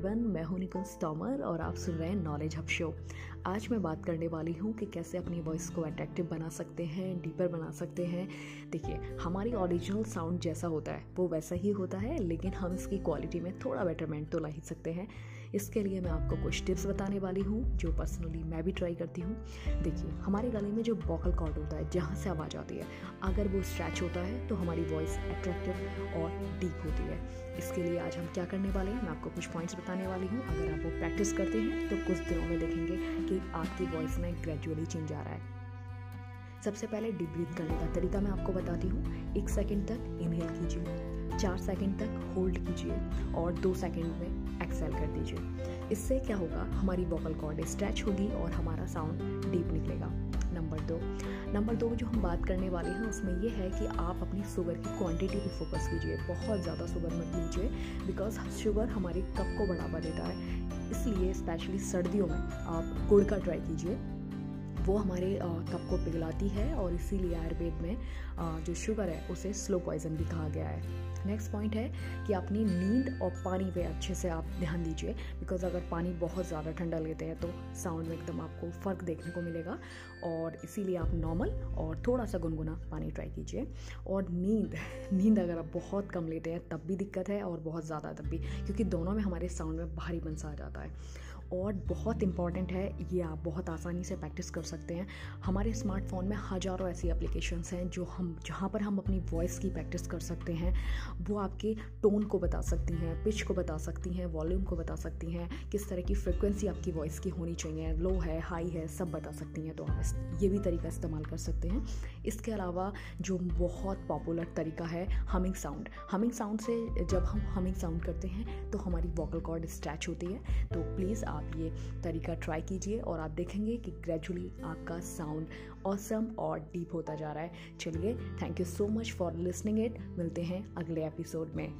Everyone मैं हूँ निकुंज तोमर और आप सुन रहे हैं नॉलेज हब शो आज मैं बात करने वाली हूँ कि कैसे अपनी वॉइस को अट्रैक्टिव बना सकते हैं डीपर बना सकते हैं। देखिए, हमारी ओरिजिनल साउंड जैसा होता है, वो वैसा ही होता है, लेकिन हम इसकी क्वालिटी में थोड़ा बेटरमेंट तो ला ही सकते हैं। इसके लिए मैं आपको कुछ टिप्स बताने वाली हूँ, जो पर्सनली मैं भी ट्राई करती हूँ। देखिए, हमारे गले में जो बॉकल कॉर्ड होता है, जहाँ से आवाज़ आती है, अगर वो स्ट्रैच होता है तो हमारी वॉइस अट्रैक्टिव और डीप होती है। इसके लिए आज हम क्या करने वाले हैं, मैं आपको कुछ पॉइंट्स बताने वाली हूँ। अगर आप वो प्रैक्टिस करते हैं तो कुछ दिनों में देखेंगे कि आपकी वॉइस में ग्रेजुअली चेंज आ रहा है। सबसे पहले डीप ब्रीथ करने का तरीका मैं आपको बताती हूँ। एक सेकेंड तक इनहेल कीजिए, चार सेकेंड तक होल्ड कीजिए और दो सेकेंड में एक्सेल कर दीजिए। इससे क्या होगा? हमारी वोकल कॉर्ड स्ट्रेच होगी और हमारा साउंड डीप निकलेगा। नंबर दो। नंबर दो जो हम बात करने वाले हैं, उसमें ये है कि आप अपनी शुगर की क्वांटिटी पे फोकस कीजिए। बहुत ज़्यादा शुगर मत लीजिए बिकॉज़ शुगर हमारे कप को बढ़ावा देता है। इसलिए स्पेशली सर्दियों में आप गुड़ का ट्राई कीजिए। वो हमारे कप को पिघलाती है और इसीलिए आयुर्वेद में जो शुगर है, उसे स्लो पॉइजन भी कहा गया है। नेक्स्ट पॉइंट है कि अपनी नींद और पानी पे अच्छे से आप ध्यान दीजिए, बिकॉज़ अगर पानी बहुत ज़्यादा ठंडा लेते हैं तो साउंड में एकदम आपको फ़र्क देखने को मिलेगा और इसीलिए आप नॉर्मल और थोड़ा सा गुनगुना पानी ट्राई कीजिए। और नींद नींद अगर आप बहुत कम लेते हैं तब भी दिक्कत है और बहुत ज़्यादा तब भी, क्योंकि दोनों में हमारे साउंड में भारी बन सा आ जाता है। और बहुत इंपॉर्टेंट है, ये आप बहुत आसानी से प्रैक्टिस कर सकते हैं। हमारे स्मार्टफ़ोन में हज़ारों ऐसी एप्लीकेशंस हैं जो हम, जहाँ पर हम अपनी वॉइस की प्रैक्टिस कर सकते हैं। वो आपके टोन को बता सकती हैं पिच को बता सकती हैं वॉल्यूम को बता सकती हैं, किस तरह की फ्रिक्वेंसी आपकी वॉइस की होनी चाहिए लो है हाई है, सब बता सकती हैं। तो आप ये भी तरीका इस्तेमाल कर सकते हैं। इसके अलावा जो बहुत पॉपुलर तरीका है हमिंग साउंड हमिंग साउंड से जब हम हमिंग साउंड करते हैं तो हमारी वोकल कॉर्ड स्ट्रैच होती है। तो प्लीज़ आप आप ये तरीका ट्राई कीजिए और आप देखेंगे कि ग्रेजुअली आपका साउंड ऑसम और डीप होता जा रहा है। चलिए thank you so much for listening it मिलते हैं अगले एपिसोड में।